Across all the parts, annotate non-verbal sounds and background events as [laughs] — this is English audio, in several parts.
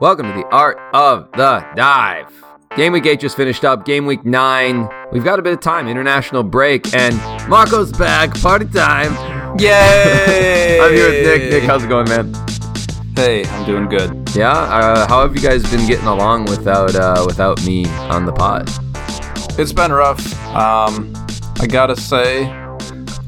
Welcome to the Art of the Dive. Game week 8 just finished up. Game week 9. We've got a bit of time, international break, and Marco's back. Party time. Yay! [laughs] I'm here with Nick. Nick, how's it going, man? Hey, I'm doing good. Yeah. Uh, how have you guys been getting along without uh, without me on the pod? It's been rough. Um, I gotta say,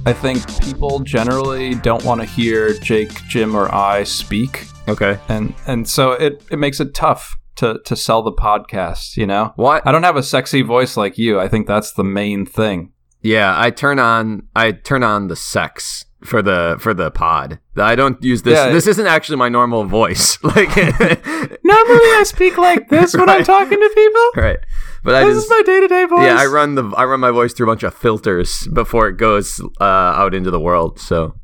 I think people generally don't want to hear Jake, Jim, or I speak, Okay. and and so it it makes it tough to to sell the podcast. You know, What? I don't have a sexy voice like you. I think that's the main thing. Yeah, I turn on I turn on the sex for the for the pod. I don't use this. Yeah. This isn't actually my normal voice. [laughs] Like, [laughs] Normally, I speak like this when I'm talking to people. right? But I This just is my day to day voice. yeah, I run the I run my voice through a bunch of filters before it goes uh, out into the world. So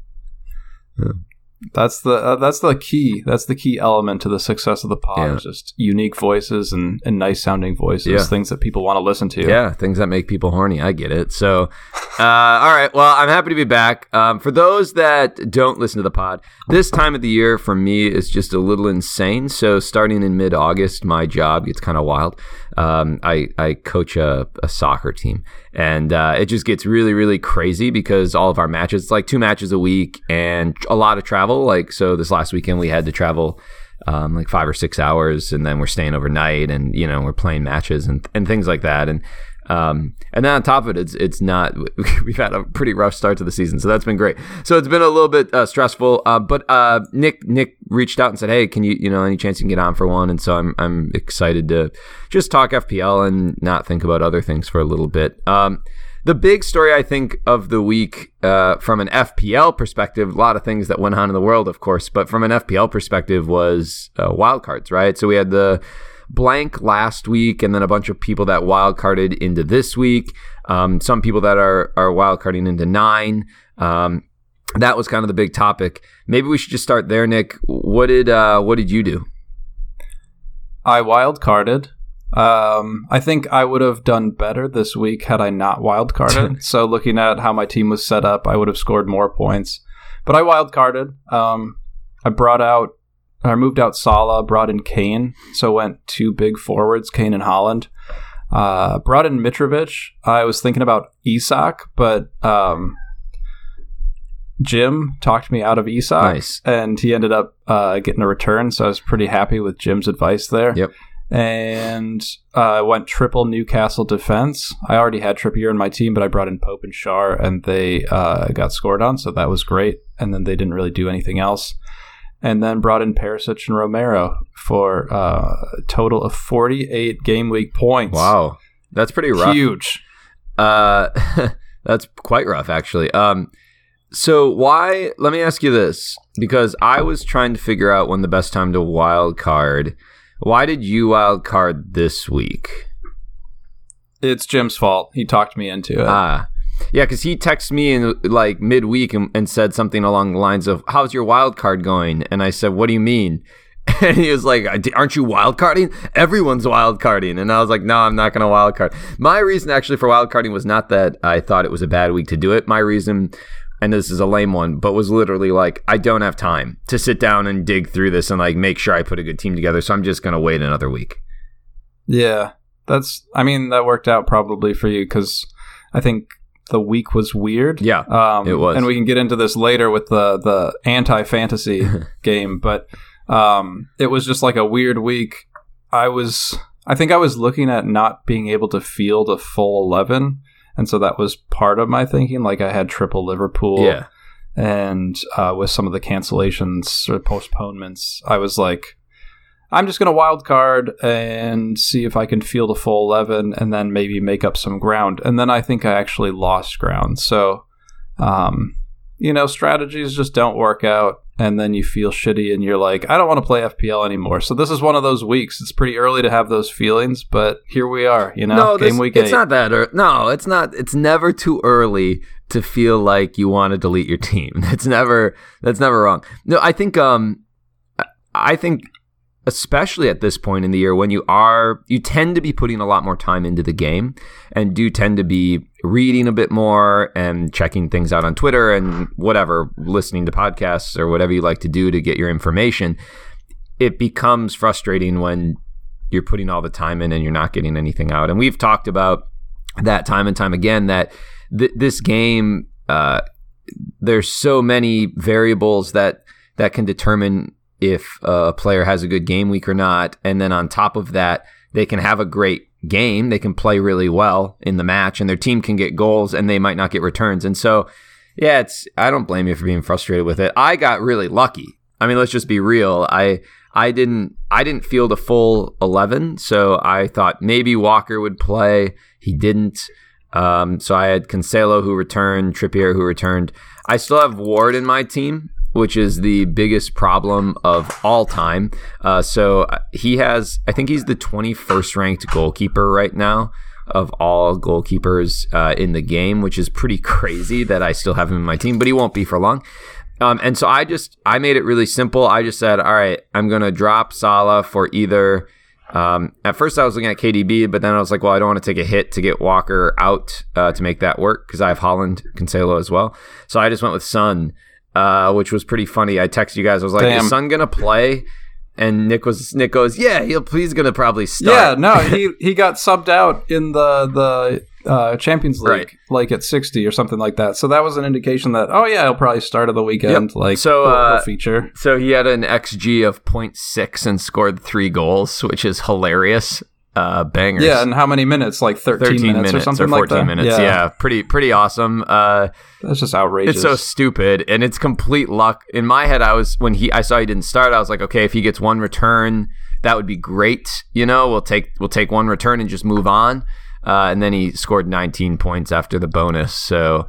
That's the uh, that's the key. That's the key element to the success of the pod. Yeah. Just unique voices and, and nice sounding voices, Yeah. things that people want to listen to. yeah, things that make people horny. I get it. So, uh, all right. Well, I'm happy to be back. Um, for those that don't listen to the pod, this time of the year for me is just a little insane. So, starting in mid August, my job gets kind of wild. Um, I, I coach a, a soccer team, and uh, it just gets really, really crazy because all of our matches, it's like two matches a week and a lot of travel. Like, so this last weekend, we had to travel um, like five or six hours, and then we're staying overnight, and you know we're playing matches and and things like that, and um, and then on top of it, it's it's not. [laughs] We've had a pretty rough start to the season, so that's been great. So it's been a little bit uh, stressful. Uh, but uh, Nick Nick reached out and said, "Hey, can you you know any chance you can get on for one?" And so I'm I'm excited to just talk FPL and not think about other things for a little bit. Um, the big story I think of the week uh, from an FPL perspective, a lot of things that went on in the world, of course, but from an FPL perspective was uh, wildcards, right? So we had the blank last week, and then a bunch of people that wildcarded into this week. Um, some people that are are wildcarding into nine. Um, that was kind of the big topic. Maybe we should just start there, Nick. What did uh, what did you do? I wild carded. Um, I think I would have done better this week had I not wild carded. [laughs] so looking at how my team was set up, I would have scored more points. But I wild carded. Um, I brought out, I moved out Salah, brought in Kane. So went two big forwards, Kane and Haaland. Uh, brought in Mitrovic. I was thinking about Isak, but um, Jim talked me out of Isak, Nice. and he ended up uh, getting a return. So I was pretty happy with Jim's advice there. Yep. And uh, I went triple Newcastle defense. I already had Trippier in my team, but I brought in Pope and Schär, and they uh, got scored on, so that was great. And then they didn't really do anything else. And then brought in Perisic and Romero for uh, a total of 48 game week points. Wow, that's pretty rough. Huge. Uh, [laughs] that's quite rough, actually. Um, so why? Let me ask you this, because I was trying to figure out when the best time to wild card. Why did you wild card this week? It's Jim's fault. He talked me into it. Ah, yeah, because he texted me in like midweek and, and said something along the lines of, "How's your wild card going?" And I said, "What do you mean?" [laughs] And he was like, "Aren't you wild carding? Everyone's wild carding." And I was like, "No, I'm not going to wild card." My reason actually for wild carding was not that I thought it was a bad week to do it. My reason, and this is a lame one, but was literally like, I don't have time to sit down and dig through this and like make sure I put a good team together. So I'm just going to wait another week. yeah. That's, I mean, that worked out probably for you because I think the week was weird. Yeah, Um, it was. and we can get into this later with the the anti fantasy [laughs] game, but um, it was just like a weird week. I was, I think I was looking at not being able to field a full eleven, and so that was part of my thinking. Like I had triple Liverpool, Yeah. and uh, with some of the cancellations or postponements, I was like. I'm just going to wild card and see if I can field a full 11 and then maybe make up some ground. And then I think I actually lost ground. So, um, you know, strategies just don't work out. And then you feel shitty and you're like, I don't want to play FPL anymore. So this is one of those weeks. It's pretty early to have those feelings, but here we are, you know, no, game this- week it's eight. not that. Ear- no, it's not. It's never too early to feel like you want to delete your team. [laughs] That's never. That's never wrong. No, I think. Um, I think, especially at this point in the year when you are, you tend to be putting a lot more time into the game, and do tend to be reading a bit more and checking things out on Twitter and whatever, listening to podcasts or whatever you like to do to get your information it becomes frustrating when you're putting all the time in and you're not getting anything out. And we've talked about that time and time again that th- this game, uh, there's so many variables that that can determine if a player has a good game week or not. And then on top of that, they can have a great game. They can play really well in the match, and their team can get goals, and they might not get returns. And so, yeah, it's I don't blame you for being frustrated with it. I got really lucky. I mean, let's just be real. I I didn't I didn't field a full eleven, so I thought maybe Walker would play. He didn't. Um, so I had Cancelo who returned, Trippier who returned. I still have Ward in my team, which is the biggest problem of all time. Uh, so he has, I think he's the 21st ranked goalkeeper right now of all goalkeepers uh, in the game, which is pretty [laughs] crazy that I still have him in my team, but he won't be for long. Um, and so I just I made it really simple. I just said, all right, I'm gonna drop Salah for either. Um, at first, I was looking at KDB, but then I was like, well, I don't want to take a hit to get Walker out uh, to make that work because I have Haaland, Cancelo as well. So I just went with Son, uh, which was pretty funny. I texted you guys. I was like, Damn. is Son gonna play? And Nick was Nick goes, yeah, he'll he's gonna probably start. Yeah, no, he [laughs] he got subbed out in the the uh, Champions League, Right. like at sixty or something like that. So that was an indication that oh yeah, he'll probably start of the weekend. Yep. Like So, he'll- uh, he'll feature. So he had an XG of 0.6 and scored three goals, which is hilarious. Uh, bangers. Yeah, and how many minutes? Like thirteen, 13 minutes, minutes, or something 14 like that. minutes. Yeah. pretty pretty awesome. Uh, that's just outrageous. it's so stupid and it's complete luck. In my head, I was when he I saw he didn't start. I was like, okay, if he gets one return, that would be great. You know, we'll take we'll take one return and just move on. Uh, and then he scored 19 points after the bonus. So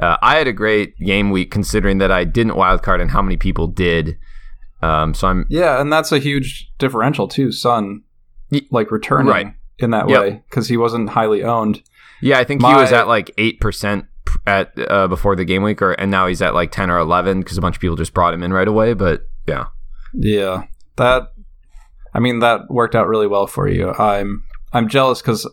uh, I had a great game week considering that I didn't wildcard and how many people did. Um, so I'm yeah, and that's a huge differential too. Son, like returning Right. in that Yep. way because he wasn't highly owned. Yeah, I think he was at like eight percent at uh, before the game week, or and now he's at like ten or eleven because a bunch of people just brought him in right away. But yeah, Yeah, that. I mean, that worked out really well for you. I'm I'm jealous because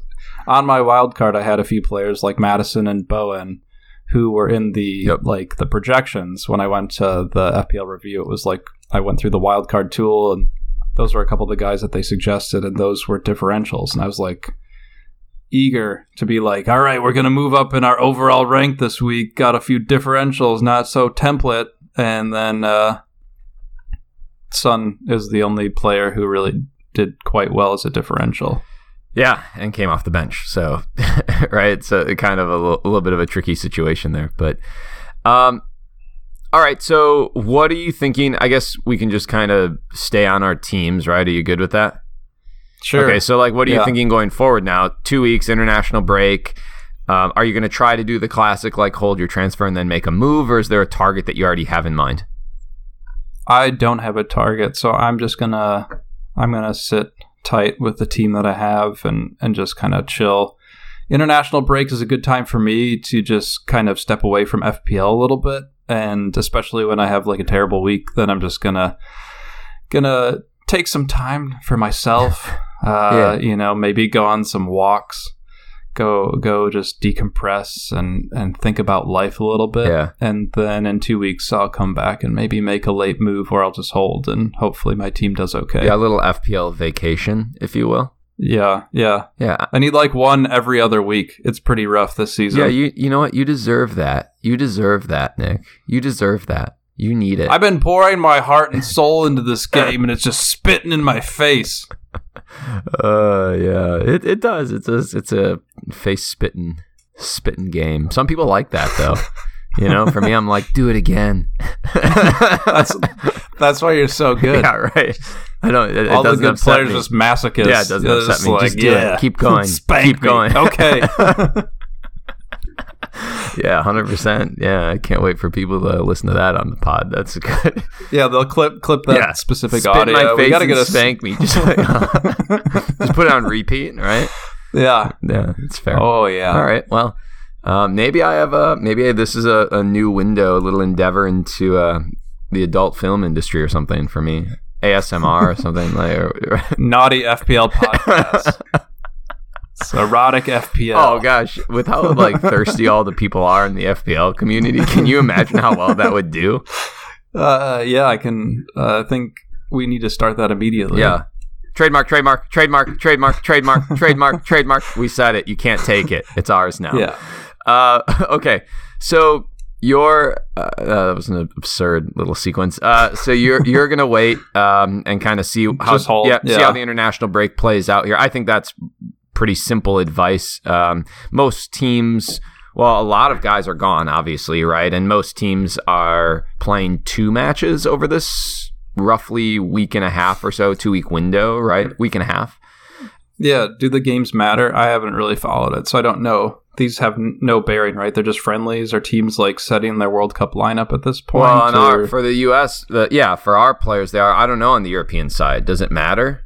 on my wild card I had a few players like Maddison and Bowen who were in the Yep. like the projections when I went to the FPL review. It was like I went through the wild card tool and those were a couple of the guys that they suggested and those were differentials and I was like eager to be like, all right, we're gonna move up in our overall rank this week. Got a few differentials, not so template, and then. uh Son is the only player who really did quite well as a differential. yeah, and came off the bench. So [laughs] right, so kind of a little, little bit of a tricky situation there. But um, all right. So what are you thinking? I guess we can just kind of stay on our teams, right? Are you good with that? Sure. Okay, so like, what are you thinking going forward now? Two weeks international break. Um, are you going to try to do the classic, like hold your transfer and then make a move, or is there a target that you already have in mind? I don't have a target, so I'm just gonna I'm gonna sit tight with the team that I have and and just kind of chill. International break is a good time for me to just kind of step away from FPL a little bit, and especially when I have like a terrible week, then I'm just gonna gonna take some time for myself. [laughs] Uh, Yeah. You know, maybe go on some walks, go go just decompress and and think about life a little bit. Yeah. And then in two weeks, I'll come back and maybe make a late move, or I'll just hold, and hopefully my team does okay. Yeah, a little FPL vacation, if you will. Yeah, yeah. Yeah, I need like one every other week. It's pretty rough this season. yeah. You you know what? You deserve that. You deserve that, Nick. You deserve that. You need it. I've been pouring my heart and soul into this game, and it's just spitting in my face. [laughs] Uh, yeah. It it does. It's a it's a face spitting spitting game. Some people like that though. [laughs] you know, for me, I'm like, do it again. [laughs] That's that's why you're so [laughs] good. yeah, right. I don't. It, it All the good players me. just masochists. Yeah, it doesn't They're upset me. Like, Just do it. yeah. Keep going. [laughs] Spank Keep me. going. Okay. Yeah, hundred percent. Yeah, I can't wait for people to listen to that on the pod. That's good. yeah, they'll clip clip that yeah, specific Spit audio. My face we gotta get a spank me. Just, like, just put it on repeat, right? Yeah. Yeah, it's fair. Oh yeah. All right. Well, um, maybe I have a maybe this is a, a new window, a little endeavor into uh, the adult film industry or something for me. ASMR or something [laughs] like. Or, Naughty FPL [laughs] podcast. erotic FPL. oh gosh, with how like thirsty all the people are in the FPL community, can you imagine how well that would do? Uh, yeah, I can uh, think we need to start that immediately. Yeah. Trademark, trademark, trademark, trademark, trademark, trademark, trademark. We said it. You can't take it. It's ours now. Yeah. Uh, [laughs] okay. So you're uh, uh, that was an absurd little sequence. Uh, so you're [laughs] you're gonna wait um, and kind of see how hold, yeah, see how the international break plays out here. I think that's pretty simple advice. Um, most teams, well, a lot of guys are gone, obviously, right? And most teams are playing two matches over this roughly week and a half or so, two week window, right? Week and a half. Yeah. Do the games matter? I haven't really followed it, so I don't know. These have no bearing, right? They're just friendlies. Are teams like setting their World Cup lineup at this point? Well, our, for the U.S., the, yeah, for our players, they are. I don't know on the European side. Does it matter?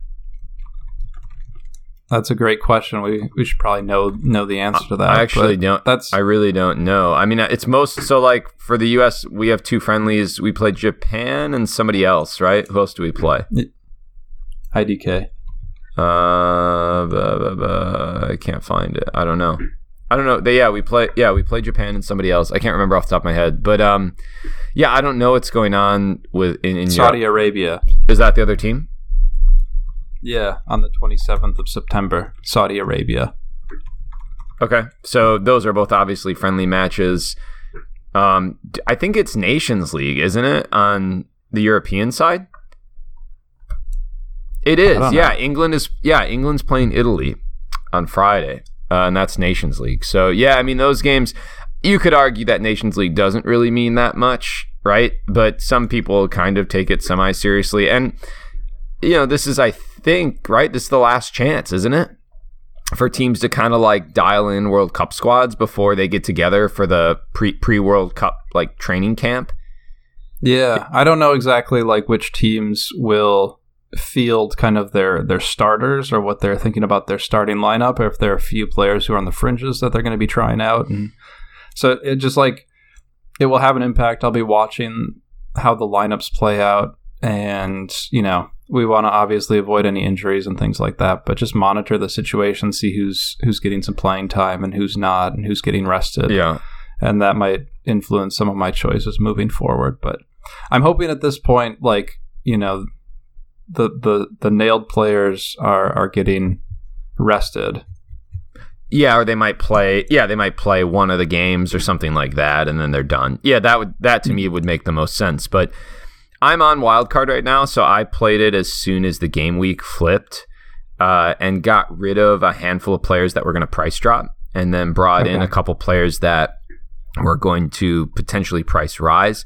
that's a great question. We we should probably know know the answer to that. I actually don't. That's I really don't know. I mean, it's most so like for the U.S. We have two friendlies. We play Japan and somebody else, right? Who else do we play? IDK. Uh, buh, buh, buh, I can't find it. I don't know. I don't know. They, yeah, we play. Yeah, we play Japan and somebody else. I can't remember off the top of my head. But um, yeah, I don't know what's going on with in, in Saudi Europe. Arabia. Is that the other team? Yeah, on the 27th of September, Saudi Arabia. Okay, so those are both obviously friendly matches. Um, I think it's Nations League, isn't it, on the European side? It is. Yeah. England is. Yeah, England's playing Italy on Friday, uh, and that's Nations League. So yeah, I mean those games. You could argue that Nations League doesn't really mean that much, right? But some people kind of take it semi seriously, and you know this is, I think, right. This is the last chance, isn't it? for teams to kind of like dial in World Cup squads before they get together for the pre pre World Cup like training camp. Yeah, I don't know exactly like which teams will field kind of their their starters or what they're thinking about their starting lineup or if there are a few players who are on the fringes that they're going to be trying out and so it just like it will have an impact. I'll be watching how the lineups play out and you know we want to obviously avoid any injuries and things like that but just monitor the situation see who's who's getting some playing time and who's not and who's getting rested Yeah, and that might influence some of my choices moving forward. But I'm hoping at this point, like you know, the the the nailed players are are getting rested. yeah, or they might play. Yeah, they might play one of the games or something like that, and then they're done. Yeah, that would that to me would make the most sense. But I'm on wildcard right now, so I played it as soon as the game week flipped, uh, and got rid of a handful of players that were going to price drop, and then brought in a couple players that were going to potentially price rise.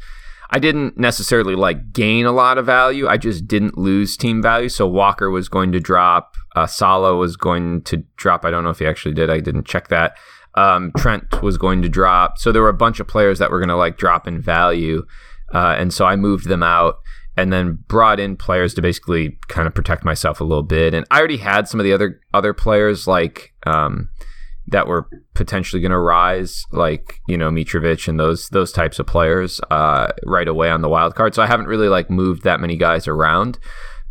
I didn't necessarily like gain a lot of value. I just didn't lose team value. So Walker was going to drop. Uh, Salah was going to drop. I don't know if he actually did. I didn't check that. Um, Trent was going to drop. So there were a bunch of players that were going to like drop in value. Uh, and so I moved them out and then brought in players to basically kind of protect myself a little bit. And I already had some of the other other players like um, that were potentially going to rise, like you know Mitrovic and those those types of players, uh, right away on the wild card. So I haven't really like moved that many guys around,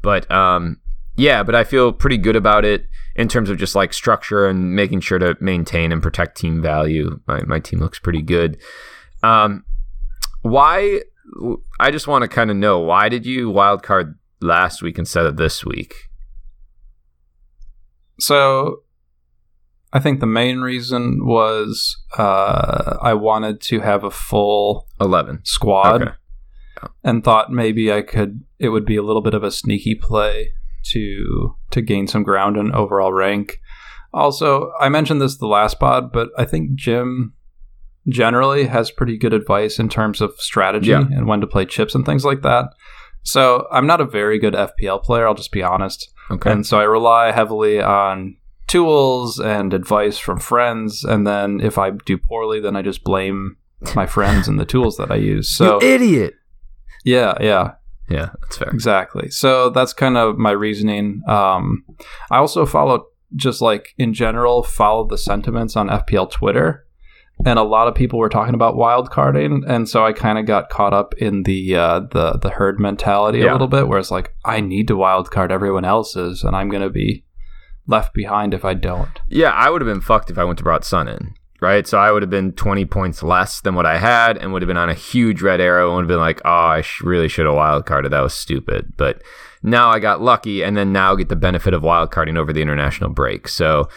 but um, yeah, but I feel pretty good about it in terms of just like structure and making sure to maintain and protect team value. My my team looks pretty good. Um, why? I just want to kind of know why did you wild card last week instead of this week? So I think the main reason was uh, I wanted to have a full Eleven. squad Okay. and thought maybe I could it would be a little bit of a sneaky play to to gain some ground in overall rank. Also, I mentioned this the last pod, but I think Jim generally has pretty good advice in terms of strategy Yeah. and when to play chips and things like that. So I'm not a very good FPL player, I'll just be honest. Okay. And so I rely heavily on tools and advice from friends. And then if I do poorly, then I just blame my friends and the tools that I use. So you idiot. yeah, yeah, Yeah, that's fair. exactly. So that's kind of my reasoning. Um, I also follow just like in general follow the sentiments on FPL Twitter. And a lot of people were talking about wild carding, and so I kind of got caught up in the uh, the the herd mentality a little bit, where it's like I need to wild card everyone else's, and I'm going to be left behind if I don't. Yeah, I would have been fucked if I went to brought Son in, right? So I would have been 20 points less than what I had and would have been on a huge red arrow and would have been like, oh, I sh- really should have wild carded. That was stupid. But now I got lucky, and then now get the benefit of wildcarding over the international break. So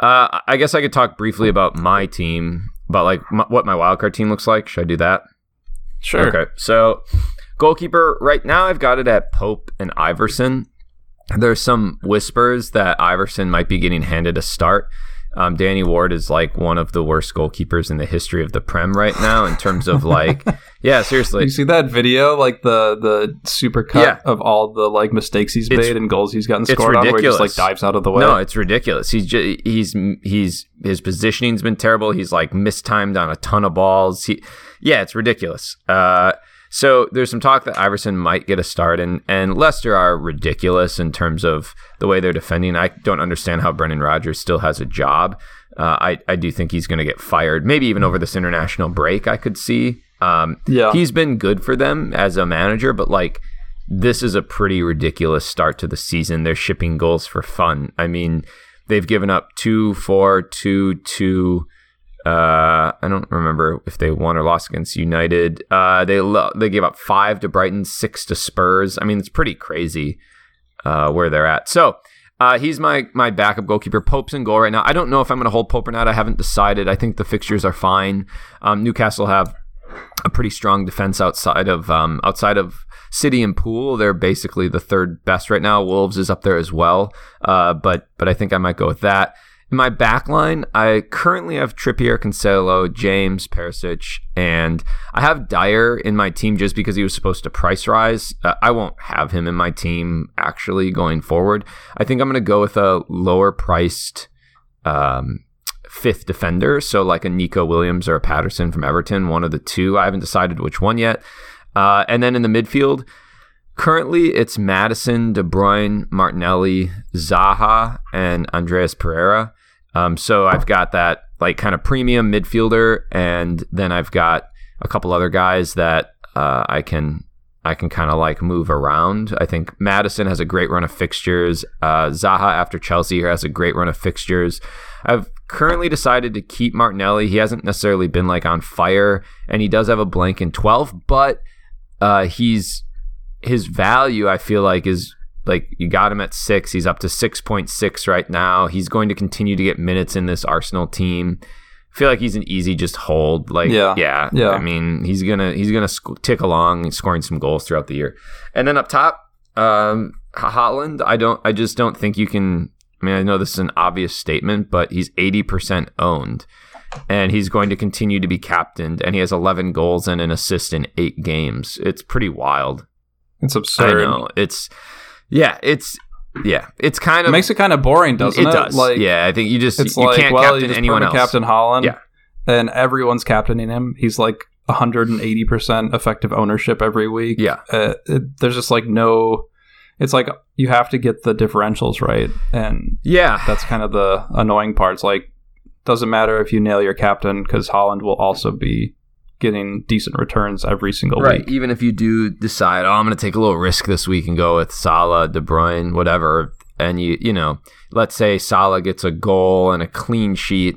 uh, I guess I could talk briefly about my team, about like m- what my wildcard team looks like. Should I do that? Sure. Okay. So goalkeeper right now, I've got it at Pope and Iversen. There's some whispers that Iversen might be getting handed a start. Um, Danny Ward is like one of the worst goalkeepers in the history of the Prem right now in terms of like, [laughs] yeah, seriously. You see that video, like the the super cut Yeah. of all the like mistakes he's It's- made and goals he's gotten scored on, where he just like dives out of the way. No, it's ridiculous. He's just, he's he's his positioning's been terrible. He's like mistimed on a ton of balls. He, yeah, it's ridiculous. Uh, so there's some talk that Iversen might get a start, and and Leicester are ridiculous in terms of the way they're defending. I don't understand how Brendan Rodgers still has a job. Uh, I I do think he's going to get fired, maybe even over this international break. I could see. Um, Yeah. he's been good for them as a manager, but like this is a pretty ridiculous start to the season. They're shipping goals for fun. I mean, they've given up two, four, two, two. Uh, I don't remember if they won or lost against United. Uh, they lo- they gave up five to Brighton, six to Spurs. I mean, it's pretty crazy uh, where they're at. So uh, he's my my backup goalkeeper. Pope's in goal right now. I don't know if I'm going to hold Pope or not. I haven't decided. I think the fixtures are fine. Um, Newcastle have a pretty strong defense outside of um, outside of City and Pool. They're basically the third best right now. Wolves is up there as well, uh, but but I think I might go with that. In my back line, I currently have Trippier, Cancelo, James, Perisic, and I have Dier in my team just because he was supposed to price rise. Uh, I won't have him in my team actually going forward. I think I'm going to go with a lower priced um, fifth defender. So like a Neco Williams or a Patterson from Everton, one of the two. I haven't decided which one yet. Uh, and then in the midfield, currently it's Maddison, De Bruyne, Martinelli, Zaha, and Andreas Pereira. Um, so I've got that like kind of premium midfielder, and then I've got a couple other guys that uh, I can I can kind of like move around. I think Maddison has a great run of fixtures. Uh, Zaha after Chelsea has a great run of fixtures. I've currently decided to keep Martinelli. He hasn't necessarily been like on fire, and he does have a blank in 12, but uh, he's his value. I feel like is like you got him at six. He's up to 6.6 right now. He's going to continue to get minutes in this Arsenal team. I feel like he's an easy just hold. Like Yeah. yeah, Yeah. I mean, he's gonna he's gonna sc- tick along, scoring some goals throughout the year. And then up top, um, Haaland. I don't. I just don't think you can. I mean, I know this is an obvious statement, but he's eighty percent owned, and he's going to continue to be captained. And he has eleven goals and an assist in eight games. It's pretty wild. It's absurd. I know. It's yeah. It's yeah. It's kind It of makes it kind of boring, doesn't it? it does. Like, yeah, I think you just it's you like, can't well, captain you just anyone else. Captain Haaland, Yeah. and everyone's captaining him. He's like 180 percent effective ownership every week. Yeah. uh, it, there's just like no. It's like you have to get the differentials right, and Yeah, that's kind of the annoying part. It's like doesn't matter if you nail your captain because Haaland will also be getting decent returns every single right. week. Even if you do decide, oh, I'm going to take a little risk this week and go with Salah, De Bruyne, whatever, and you you know, let's say Salah gets a goal and a clean sheet.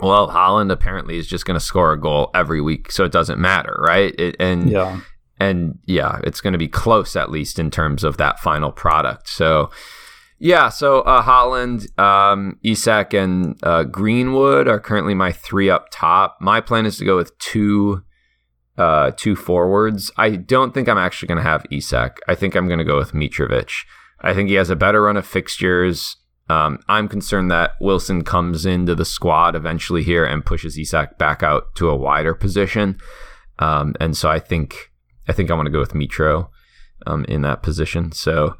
Well, Haaland apparently is just going to score a goal every week, so it doesn't matter, right? It, and Yeah, and yeah, it's going to be close at least in terms of that final product. So, yeah, so uh, Haaland, um, Isak, and uh, Greenwood are currently my three up top. My plan is to go with two, uh, two forwards. I don't think I'm actually going to have Isak. I think I'm going to go with Mitrovic. I think he has a better run of fixtures. Um, I'm concerned that Wilson comes into the squad eventually here and pushes Isak back out to a wider position. Um, and so I think I think I want to go with Mitro um, in that position. So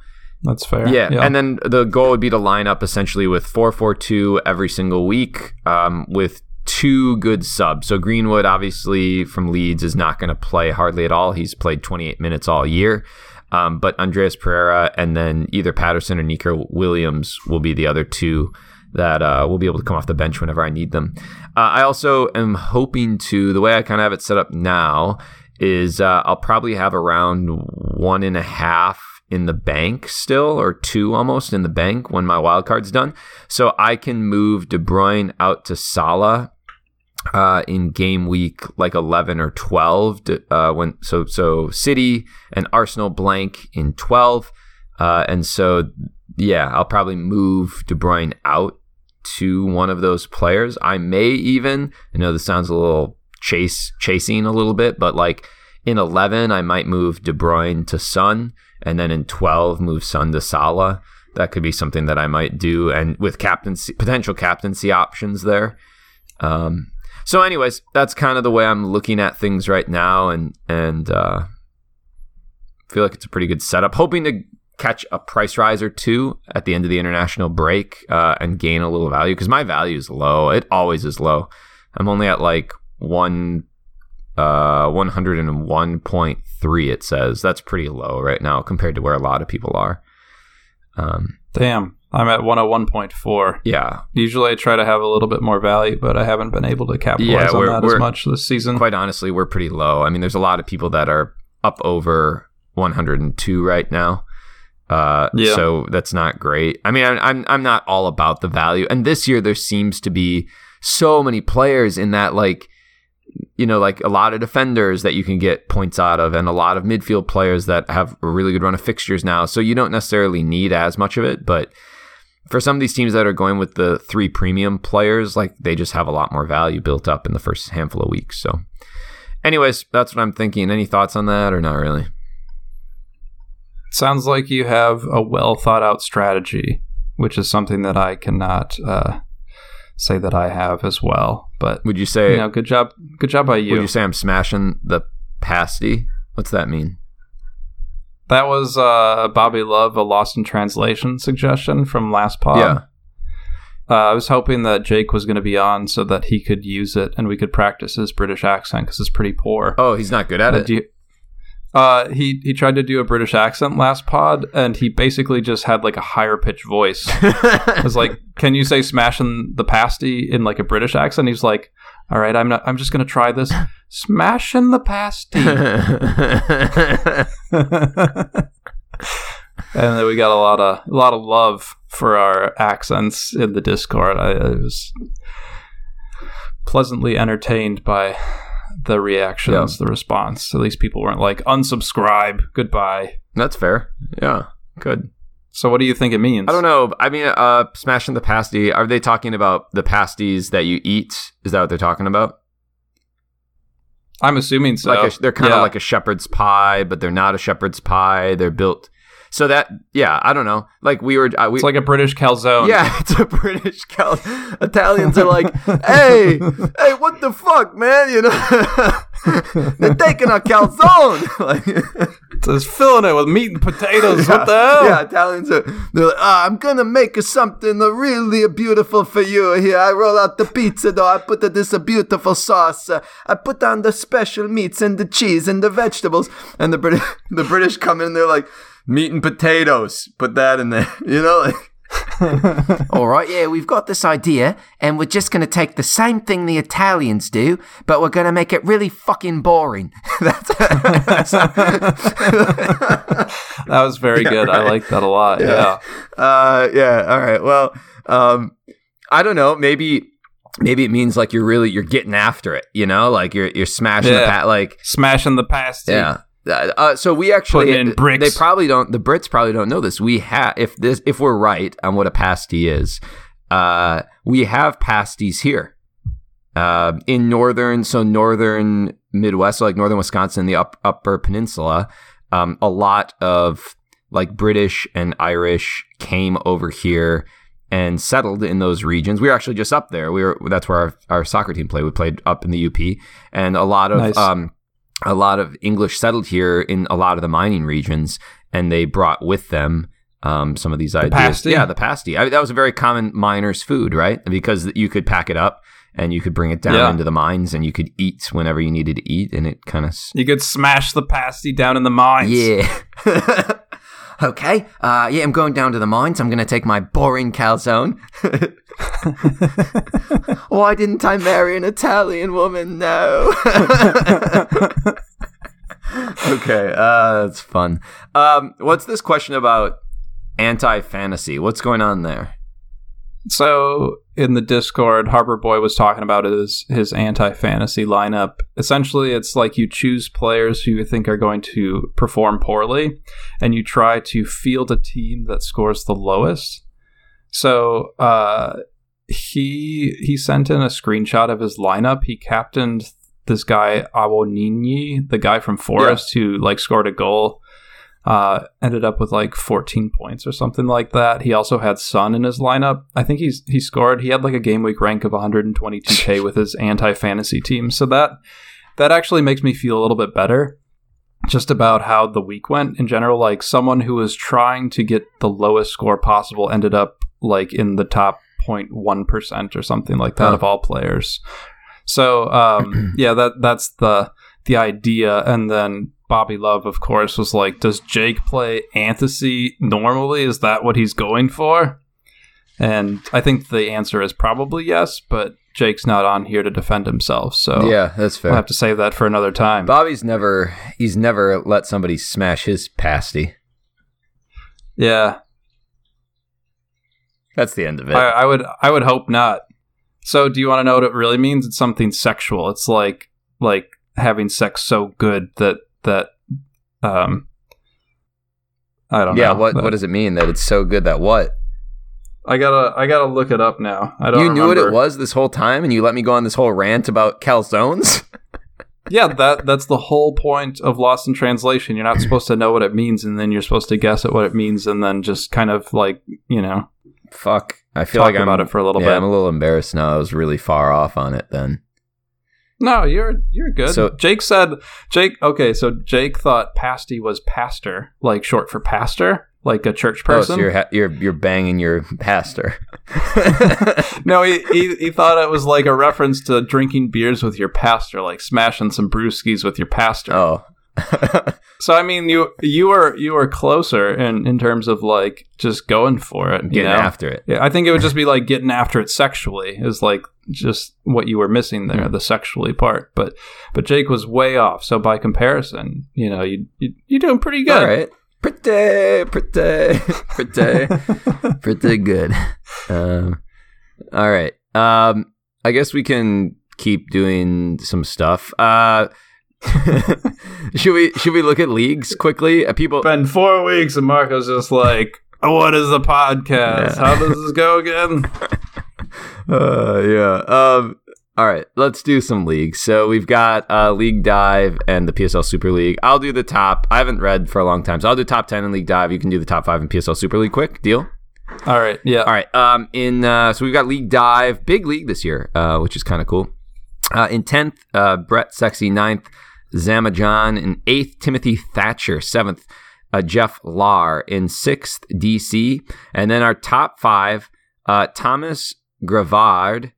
that's fair. yeah. and then the goal would be to line up essentially with four four two every single week um, with two good subs. So Greenwood, obviously from Leeds, is not going to play hardly at all. He's played 28 minutes all year. Um, but Andreas Pereira and then either Patterson or Neco Williams will be the other two that uh, will be able to come off the bench whenever I need them. Uh, I also am hoping to, the way I kind of have it set up now is uh, I'll probably have around one and a half in the bank still, or two almost in the bank when my wild card's done. So I can move De Bruyne out to Salah uh, in game week like 11 or 12 uh, when so so City and Arsenal blank in 12 Uh, and so, yeah, I'll probably move De Bruyne out to one of those players. I may even, I know this sounds a little chase chasing a little bit, but like in 11, I might move De Bruyne to Son, and then in 12, move Son to Salah. That could be something that I might do, and with captaincy potential captaincy options there. Um, so, anyways, that's kind of the way I'm looking at things right now, and and uh, feel like it's a pretty good setup. Hoping to catch a price rise or two at the end of the international break uh, and gain a little value because my value is low. It always is low. I'm only at like one uh 101.3 it says. That's pretty low right now compared to where a lot of people are. Um damn. I'm at 101.4 yeah. Usually i try to have a little bit more value but i haven't been able to capitalize yeah, on that as much this season. quite honestly we're pretty low. I mean there's a lot of people that are up over 102 right now. Uh, yeah. so that's not great. I mean, I'm, I'm I'm not all about the value, and this year there seems to be so many players in that like you know, like a lot of defenders that you can get points out of, and a lot of midfield players that have a really good run of fixtures now. So you don't necessarily need as much of it, but for some of these teams that are going with the three premium players, like they just have a lot more value built up in the first handful of weeks. So, anyways, that's what I'm thinking. Any thoughts on that, or not really? Sounds like you have a well thought out strategy, which is something that I cannot uh, say that I have as well. But would you say, you know, good job, good job by you. Would you say I'm smashing the pasty? What's that mean? That was uh, Bobby Love, a Lost in Translation suggestion from last pod. Yeah. Uh, I was hoping that Jake was going to be on so that he could use it and we could practice his British accent because it's pretty poor. Oh, he's not good at uh, it. You, uh, he he tried to do a British accent last pod, and he basically just had like a higher pitched voice. [laughs] I was like, "Can you say smashing the pasty in like a British accent?" He's like, "All right, I'm not. I'm just gonna try this. Smashing the pasty." [laughs] [laughs] and then we got a lot of a lot of love for our accents in the Discord. I, I was pleasantly entertained by the reactions, yeah. the response. At least people weren't like unsubscribe, goodbye. That's fair. Yeah, good. So what do you think it means? I don't know. I mean, uh, smashing the pasty. Are they talking about the pasties that you eat? Is that what they're talking about? I'm assuming so. Like a, they're kind of yeah. like a shepherd's pie, but they're not a shepherd's pie. They're built so that yeah, I don't know. Like we were, uh, we, it's like a British calzone. Yeah, [laughs] it's a British cal. Italians are like, hey, hey, what the fuck, man? You know, [laughs] they're taking a calzone. [laughs] like, just filling it with meat and potatoes. Yeah, what the hell? Yeah, Italians are. They're like, oh, I'm gonna make something really beautiful for you. Here, I roll out the pizza dough. I put this a beautiful sauce. Uh, I put on the special meats and the cheese and the vegetables. And the British, the British come in. They're like meat and potatoes. Put that in there. [laughs] You know, like. [laughs] All right, yeah, we've got this idea, and we're just going to take the same thing the Italians do, but we're going to make it really fucking boring. [laughs] That's that was very yeah, good. Right. I like that a lot. Yeah. Yeah. Uh, yeah. All right. Well, um, I don't know. Maybe maybe it means like you're really you're getting after it. You know, like you're you're smashing yeah. the pat, like smashing the pasty. Yeah. Uh, so we actually in bricks. They probably don't. The Brits probably don't know this. We have if this if we're right on what a pasty is, uh, we have pasties here uh, in northern, so northern Midwest, so like northern Wisconsin, the up, Upper Peninsula. Um, a lot of like British and Irish came over here and settled in those regions. We were actually just up there. We were that's where our, our soccer team played. We played up in the UP, and a lot of nice. um, a lot of English settled here in a lot of the mining regions, and they brought with them um, some of these the ideas. Pasty? Yeah, the pasty. I that was a very common miner's food, right? Because you could pack it up and you could bring it down yeah. into the mines, and you could eat whenever you needed to eat, and it kind of you could smash the pasty down in the mines. Yeah. [laughs] okay, uh, yeah, I'm going down to the mines. I'm going to take my boring calzone. [laughs] [laughs] Why didn't I marry an Italian woman? No. [laughs] okay, uh, that's fun. Um, what's this question about anti fantasy? What's going on there? So in the Discord, Harbor Boy was talking about his his anti fantasy lineup. Essentially, it's like you choose players who you think are going to perform poorly, and you try to field a team that scores the lowest. So uh, he he sent in a screenshot of his lineup. He captained this guy Awoniyi, the guy from Forest who like scored a goal. Uh, ended up with like 14 points or something like that. He also had Son in his lineup. I think he's he scored. He had like a game week rank of 122k [laughs] with his anti fantasy team. So that that actually makes me feel a little bit better just about how the week went in general. Like someone who was trying to get the lowest score possible ended up like in the top 0.1% or something like that Huh. of all players. So um, [clears throat] yeah, that that's the the idea. And then Bobby Love, of course, was like, "Does Jake play Anthony normally? Is that what he's going for?" And I think the answer is probably yes, but Jake's not on here to defend himself, so Yeah, that's fair. we'll have to save that for another time. Bobby's never he's never let somebody smash his pasty. yeah, That's the end of it. I, I would I would hope not. So, do you want to know what it really means? It's something sexual. It's like like having sex so good that that um I don't yeah, know. what what does it mean that it's so good that what? I gotta I gotta look it up now. I don't You knew what it was this whole time and you let me go on this whole rant about calzones? [laughs] Yeah, that that's the whole point of Lost in Translation. You're not supposed to know what it means, and then you're supposed to guess at what it means, and then just kind of like you know Fuck. I feel talk like I'm about it for a little yeah, bit. I'm a little embarrassed now. I was really far off on it then. No, you're you're good. So- Jake said Jake. Okay, so Jake thought pasty was pastor, like short for pastor, like a church person. Oh, so you're ha- you're you're banging your pastor. [laughs] no, he, he he thought it was like a reference to drinking beers with your pastor, like smashing some brewskis with your pastor. oh. [laughs] So I mean, you you were you were closer in in terms of like just going for it, Getting know? after it. Yeah, I think it would just be like getting after it sexually is like just what you were missing there, the sexually part. But but Jake was way off. So by comparison, you know, you, you you're doing pretty good. All right. Pretty, pretty, pretty, [laughs] pretty good. Um, all right. Um, I guess we can keep doing some stuff. Uh, [laughs] should we should we look at leagues quickly? Uh, people, Been four weeks, and Marco's just like, "What is the podcast? Yeah. How does this go again?" [laughs] uh, yeah. Um, all right, let's do some leagues. So we've got uh, League Dive and the PSL Super League. I'll do the top. I haven't read for a long time, so I'll do top ten in League Dive. You can do the top five in PSL Super League. Quick deal. All right, yeah. All right. Um, in uh, so we've got League Dive, big league this year, uh, which is kind of cool. Uh, in tenth, uh, Brett Sexy ninth, Zamajan in eighth, Timothy Thatcher seventh, uh, Jeff Lar in sixth, DC, and then our top five, uh, Thomas Gravard,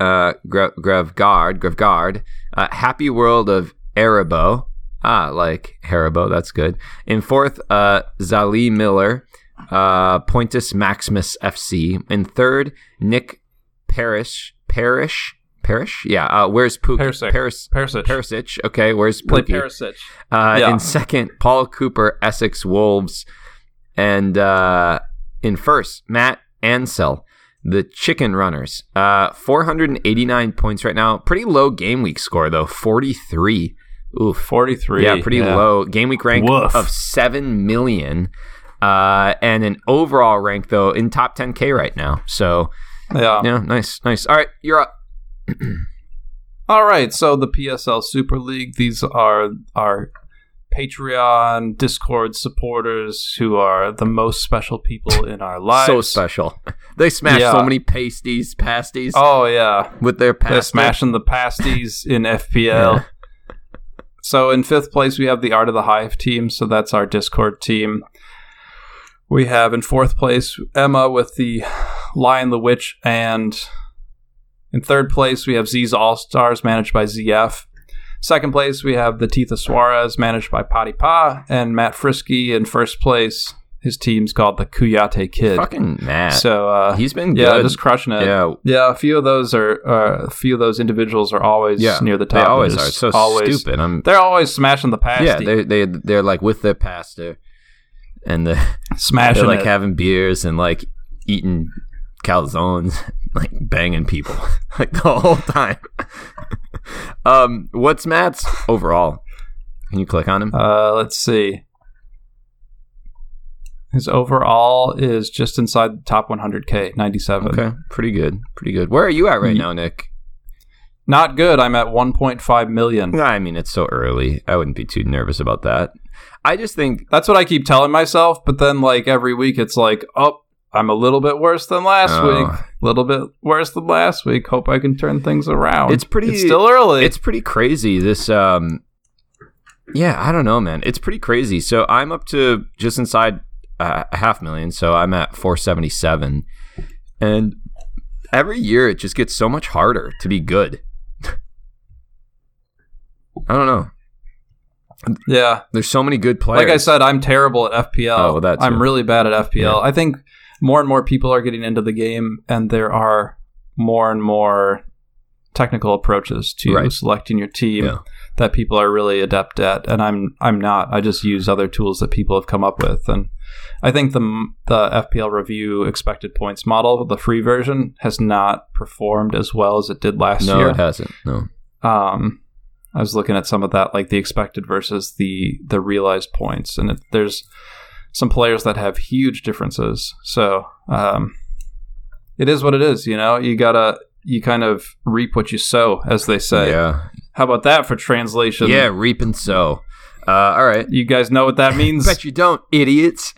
uh, Gra- Gravgard, Gravgard, uh, Happy World of Erebo. Ah, like Haribo, that's good. In fourth, uh, Zali Miller, uh, Pointus Maximus FC. In third, Nick Parrish, Parrish, Parrish. Yeah. Uh, where's Pookie? Perisic. Paris, Perisic. Perisic. Okay. Where's Play Pookie? Perisic. Uh, Yeah. In second, Paul Cooper, Essex Wolves, and uh, in first, Matt Ansell, the Chicken Runners. Uh, 489 points right now. Pretty low game week score though, 43. Oof. 43. Yeah, pretty low game week rank Woof. of seven million, uh, and an overall rank though in top 10k right now. So Yeah. yeah, nice, nice. All right, you're up. [clears throat] All right, so the PSL Super League, these are our Patreon, Discord supporters who are the most special people in our lives. So special. [laughs] They smash Yeah. so many pasties, pasties Oh yeah, with their pasties. they're smashing the pasties in [laughs] FPL. So in fifth place we have the Art of the Hive team, so that's our Discord team. We have in fourth place Emma with the Lion the Witch, and in third place we have Z's All Stars managed by ZF. Second place we have the Teeth of Suarez managed by Potty Pa, and Matt Frisky in first place. His team's called the Kouyate Kid. Fucking Matt. So uh, He's been yeah, good. just crushing it. yeah, Yeah, a few of those are uh, a few of those individuals are always yeah. near the top. They always They're So always, stupid. I'm. They're always smashing the past. Yeah, they they they're like with their pastor and the, [laughs] smashing they're like it. having beers and like eating calzones, [laughs] like banging people [laughs] like the whole time. [laughs] um, what's Matt's overall? Can you click on him? Uh, let's see. His overall is just inside the top 100k, 97. Okay, pretty good, pretty good. Where are you at right now, Nick? Not good. I'm at 1.5 million. I mean, it's so early. I wouldn't be too nervous about that. I just think That's what I keep telling myself, but then like every week it's like, oh, I'm a little bit worse than last Oh. week. A little bit worse than last week. Hope I can turn things around. It's pretty- It's still early. it's pretty crazy. This, um, yeah, I don't know, man. It's pretty crazy. So I'm up to just inside uh, a half million. So I'm at 477, and every year it just gets so much harder to be good. [laughs] I don't know. yeah. There's so many good players. Like I said, I'm terrible at FPL. Oh, well, that too. I'm really bad at FPL. Yeah. I think more and more people are getting into the game, and there are more and more technical approaches to Right. selecting your team Yeah. that people are really adept at. And I'm I'm not. I just use other tools that people have come up with, and I think the the FPL review expected points model, the free version, has not performed as well as it did last no, year. it hasn't. No. um, I was looking at some of that, like the expected versus the the realized points, and it, there's some players that have huge differences. So um, it is what it is. You know, you gotta you kind of reap what you sow, as they say. Yeah. How about that for translation? Yeah, reap and sow. Uh, all right. You guys know what that [laughs] means? Bet you don't, idiots.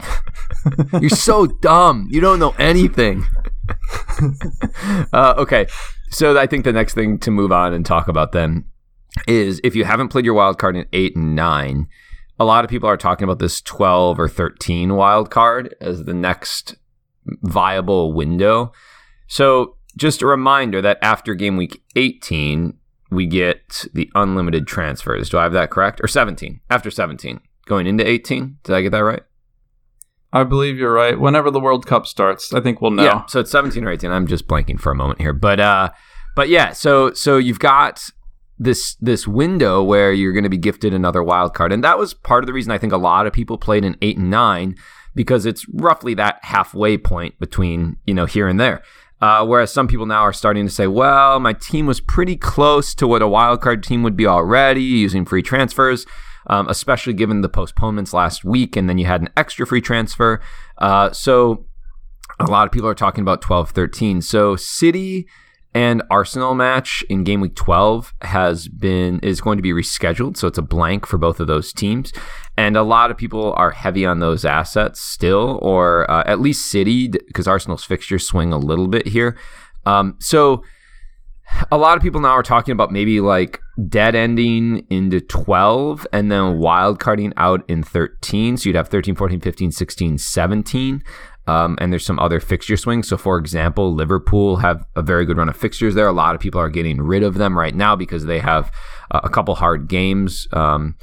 [laughs] You're so dumb. You don't know anything. [laughs] uh, okay, so I think the next thing to move on and talk about then is if you haven't played your wild card in eight and nine, a lot of people are talking about this twelve or thirteen wild card as the next viable window. So just a reminder that after game week eighteen, we get the unlimited transfers. Do I have that correct? Or seventeen? After seventeen, going into eighteen. Did I get that right? I believe you're right. Whenever the World Cup starts, I think we'll know. Yeah, so it's 17 or 18. I'm just blanking for a moment here. But uh but yeah, so so you've got this this window where you're going to be gifted another wild card. And that was part of the reason I think a lot of people played in 8 and 9 because it's roughly that halfway point between, you know, here and there. Uh, whereas some people now are starting to say, well, my team was pretty close to what a wild card team would be already using free transfers um, especially given the postponements last week, and then you had an extra free transfer. Uh, so a lot of people are talking about 12 13. So City and Arsenal match in game week 12 has been is going to be rescheduled so it's a blank for both of those teams. And a lot of people are heavy on those assets still or uh, at least City because Arsenal's fixtures swing a little bit here. Um, so a lot of people now are talking about maybe like dead ending into 12 and then wild carding out in 13 so you'd have 13 14 15 16 17 um, and there's some other fixture swings so for example liverpool have a very good run of fixtures there a lot of people are getting rid of them right now because they have uh, a couple hard games um,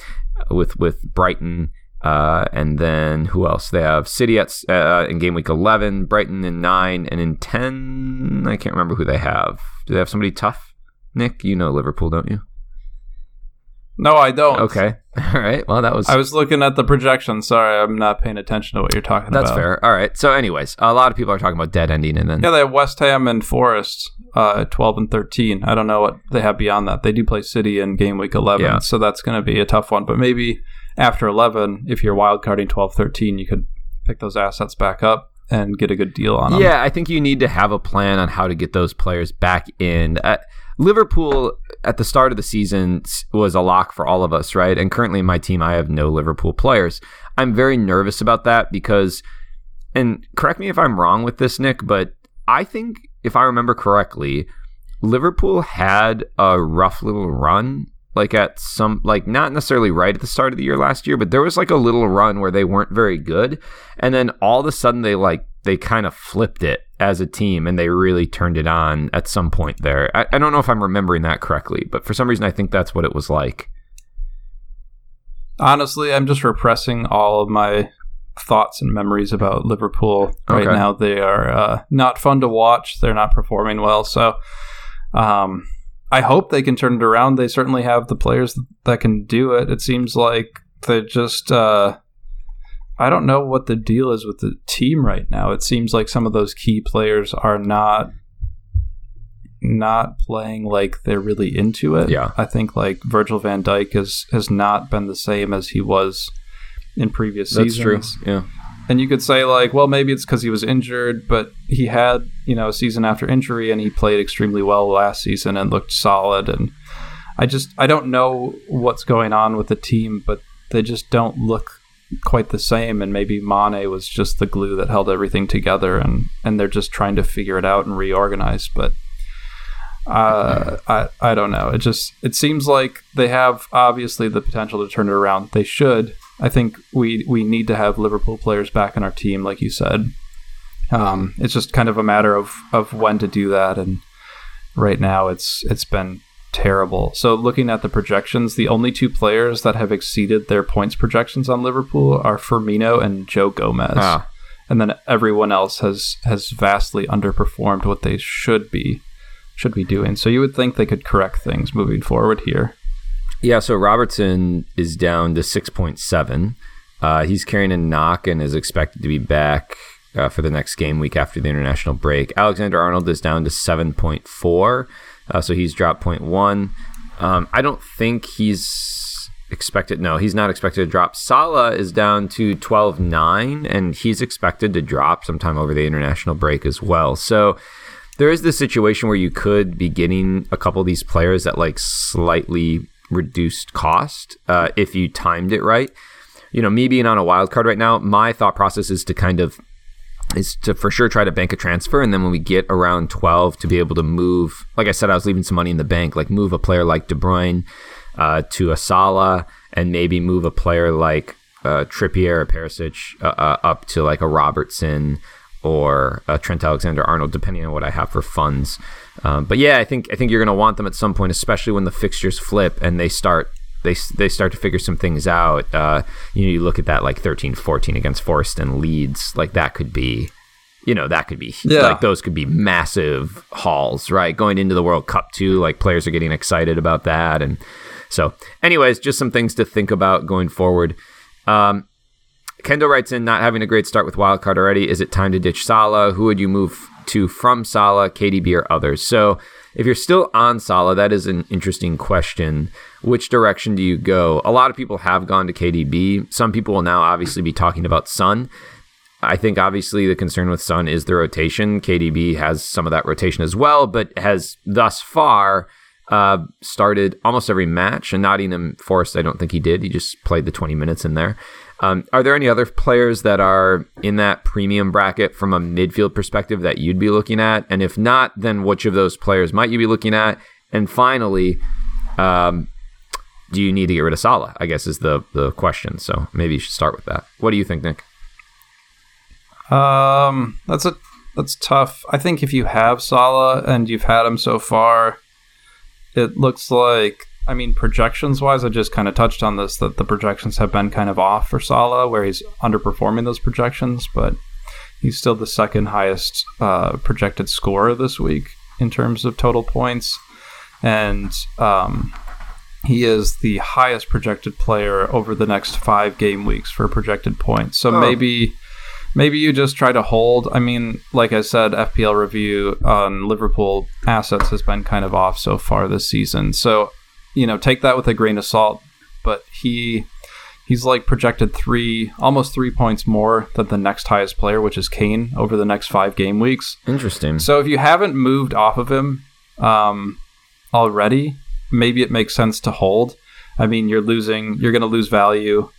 with with brighton uh, and then who else? They have City at uh, in game week eleven, Brighton in nine, and in ten, I can't remember who they have. Do they have somebody tough? Nick, you know Liverpool, don't you? No, I don't. Okay, [laughs] all right. Well, that was I was looking at the projection. Sorry, I'm not paying attention to what you're talking that's about. That's fair. All right. So, anyways, a lot of people are talking about dead ending, and then Yeah, they have West Ham and Forest, uh, 12 and 13. I don't know what they have beyond that. They do play City in game week 11, Yeah. so that's going to be a tough one. But maybe after 11, if you're wildcarding 12 13, you could pick those assets back up and get a good deal on them. Yeah, I think you need to have a plan on how to get those players back in. Uh, Liverpool at the start of the season was a lock for all of us, right? And currently in my team, I have no Liverpool players. I'm very nervous about that because, and correct me if I'm wrong with this, Nick, but I think if I remember correctly, Liverpool had a rough little run. Like at some, like not necessarily right at the start of the year last year, but there was like a little run where they weren't very good. And then all of a sudden they like, they kind of flipped it as a team and they really turned it on at some point there. I, I don't know if I'm remembering that correctly, but for some reason I think that's what it was like. Honestly, I'm just repressing all of my thoughts and memories about Liverpool right Okay. now. They are uh, not fun to watch. They're not performing well. So um, I hope they can turn it around. They certainly have the players that can do it. It seems like they just. Uh, I don't know what the deal is with the team right now. It seems like some of those key players are not not playing like they're really into it. Yeah. I think like Virgil van Dijk has has not been the same as he was in previous That's true. seasons. Yeah. And you could say like, well, maybe it's because he was injured, but he had you know a season after injury, and he played extremely well last season and looked solid. And I just I don't know what's going on with the team, but they just don't look quite the same. And maybe Mane was just the glue that held everything together, and and they're just trying to figure it out and reorganize. But uh, I I don't know. It just it seems like they have obviously the potential to turn it around. They should. I think we we need to have Liverpool players back in our team, like you said. Um, it's just kind of a matter of of when to do that, and right now it's it's been terrible. So looking at the projections, the only two players that have exceeded their points projections on Liverpool are Firmino and Joe Gomez. Ah. And then everyone else has has vastly underperformed what they should be should be doing. So you would think they could correct things moving forward here. Yeah, so Robertson is down to 6.7. Uh, he's carrying a knock and is expected to be back uh, for the next game week after the international break. Alexander Arnold is down to 7.4, uh, so he's dropped 0.1. Um, I don't think he's expected. No, he's not expected to drop. Salah is down to 12.9, and he's expected to drop sometime over the international break as well. So there is this situation where you could be getting a couple of these players at like slightly reduced cost uh, if you timed it right. You know, me being on a wild card right now, my thought process is to kind of is to for sure try to bank a transfer, and then when we get around twelve, to be able to move. Like I said, I was leaving some money in the bank, like move a player like De Bruyne uh, to a Salah, and maybe move a player like uh, Trippier or Perisic uh, uh, up to like a Robertson or uh, Trent Alexander Arnold, depending on what I have for funds. Um, but yeah, I think I think you're going to want them at some point, especially when the fixtures flip and they start they they start to figure some things out. Uh, you know, you look at that like 13-14 against Forest and Leeds, like that could be. You know that could be Yeah. like those could be massive hauls, right? Going into the World Cup too, like players are getting excited about that, and so, anyways, just some things to think about going forward. Um, Kendall writes in, not having a great start with wildcard already. Is it time to ditch Salah? Who would you move to from Salah, KDB, or others? So, if you're still on Salah, that is an interesting question. Which direction do you go? A lot of people have gone to KDB. Some people will now obviously be talking about Son. I think obviously the concern with Son is the rotation. KDB has some of that rotation as well, but has thus far uh, started almost every match. And Nottingham Forest, I don't think he did. He just played the 20 minutes in there. Um, are there any other players that are in that premium bracket from a midfield perspective that you'd be looking at? And if not, then which of those players might you be looking at? And finally, um, do you need to get rid of Salah? I guess is the the question. So maybe you should start with that. What do you think, Nick? Um, that's a that's tough. I think if you have Salah and you've had him so far, it looks like. I mean, projections wise, I just kind of touched on this that the projections have been kind of off for Salah, where he's underperforming those projections, but he's still the second highest uh, projected scorer this week in terms of total points, and um, he is the highest projected player over the next five game weeks for projected points. So Oh. maybe maybe you just try to hold. I mean, like I said, FPL review on Liverpool assets has been kind of off so far this season. So, you know, take that with a grain of salt. But he he's like projected three almost three points more than the next highest player, which is Kane, over the next five game weeks. Interesting. So if you haven't moved off of him um, already, maybe it makes sense to hold. I mean, you're losing, you're going to lose value.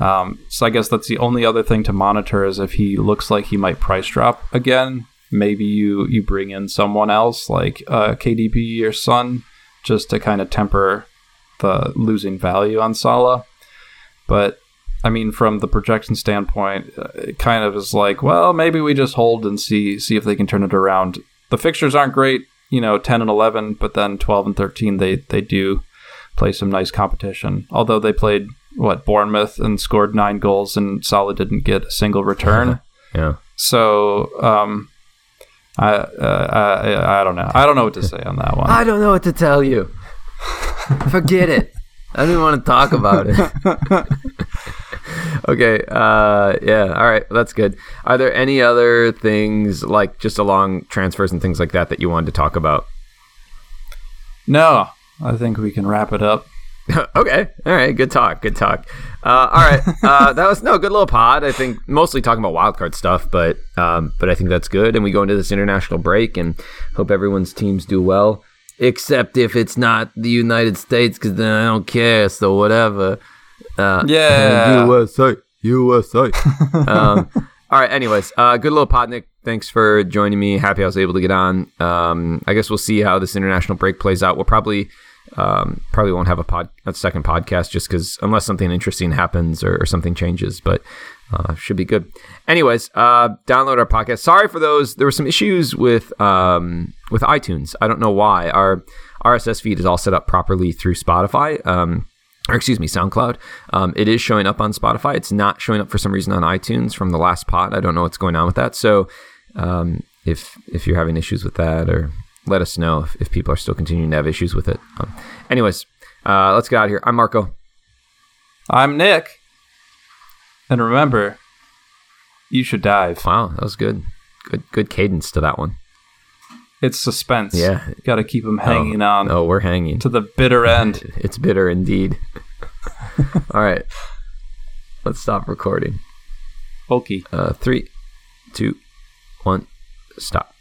Um, so I guess that's the only other thing to monitor is if he looks like he might price drop again. Maybe you you bring in someone else like uh, KDB or Son just to kind of temper the losing value on Salah. But I mean, from the projection standpoint, uh, it kind of is like, well, maybe we just hold and see see if they can turn it around. The fixtures aren't great, you know, ten and eleven, but then twelve and thirteen, they they do play some nice competition. Although they played what Bournemouth and scored nine goals, and Salah didn't get a single return. [laughs] yeah. so, um, I, uh, I I don't know. I don't know what to say on that one. I don't know what to tell you. Forget it. I don't even want to talk about it. [laughs] okay. Uh, yeah. All right. That's good. Are there any other things like just along transfers and things like that that you wanted to talk about? No, I think we can wrap it up. [laughs] okay. All right. Good talk. Good talk. Uh, all right. Uh, that was no good little pod. I think mostly talking about wildcard stuff, but um, but I think that's good. And we go into this international break and hope everyone's teams do well, except if it's not the United States, because then I don't care. So whatever. Uh, Yeah. [laughs] USA, USA. [laughs] um, all right. Anyways, uh, good little pod, Nick. Thanks for joining me. Happy I was able to get on. Um, I guess we'll see how this international break plays out. We'll probably um, probably won't have a pod a second podcast just because unless something interesting happens or, or something changes, but uh, should be good. Anyways, uh, download our podcast. Sorry for those. There were some issues with um, with iTunes. I don't know why. Our RSS feed is all set up properly through Spotify. Um, or excuse me, SoundCloud. Um, it is showing up on Spotify. It's not showing up for some reason on iTunes from the last pod. I don't know what's going on with that. So um, if if you're having issues with that, or let us know if, if people are still continuing to have issues with it. Um, anyways, uh, let's get out of here. I'm Marco. I'm Nick. And remember, you should dive. Wow, that was good. Good good cadence to that one. It's suspense. Yeah. Got to keep them hanging on Oh, we're hanging. to the bitter end. [laughs] It's bitter indeed. [laughs] All right, let's stop recording. Bulky. Uh, three, two, one, stop.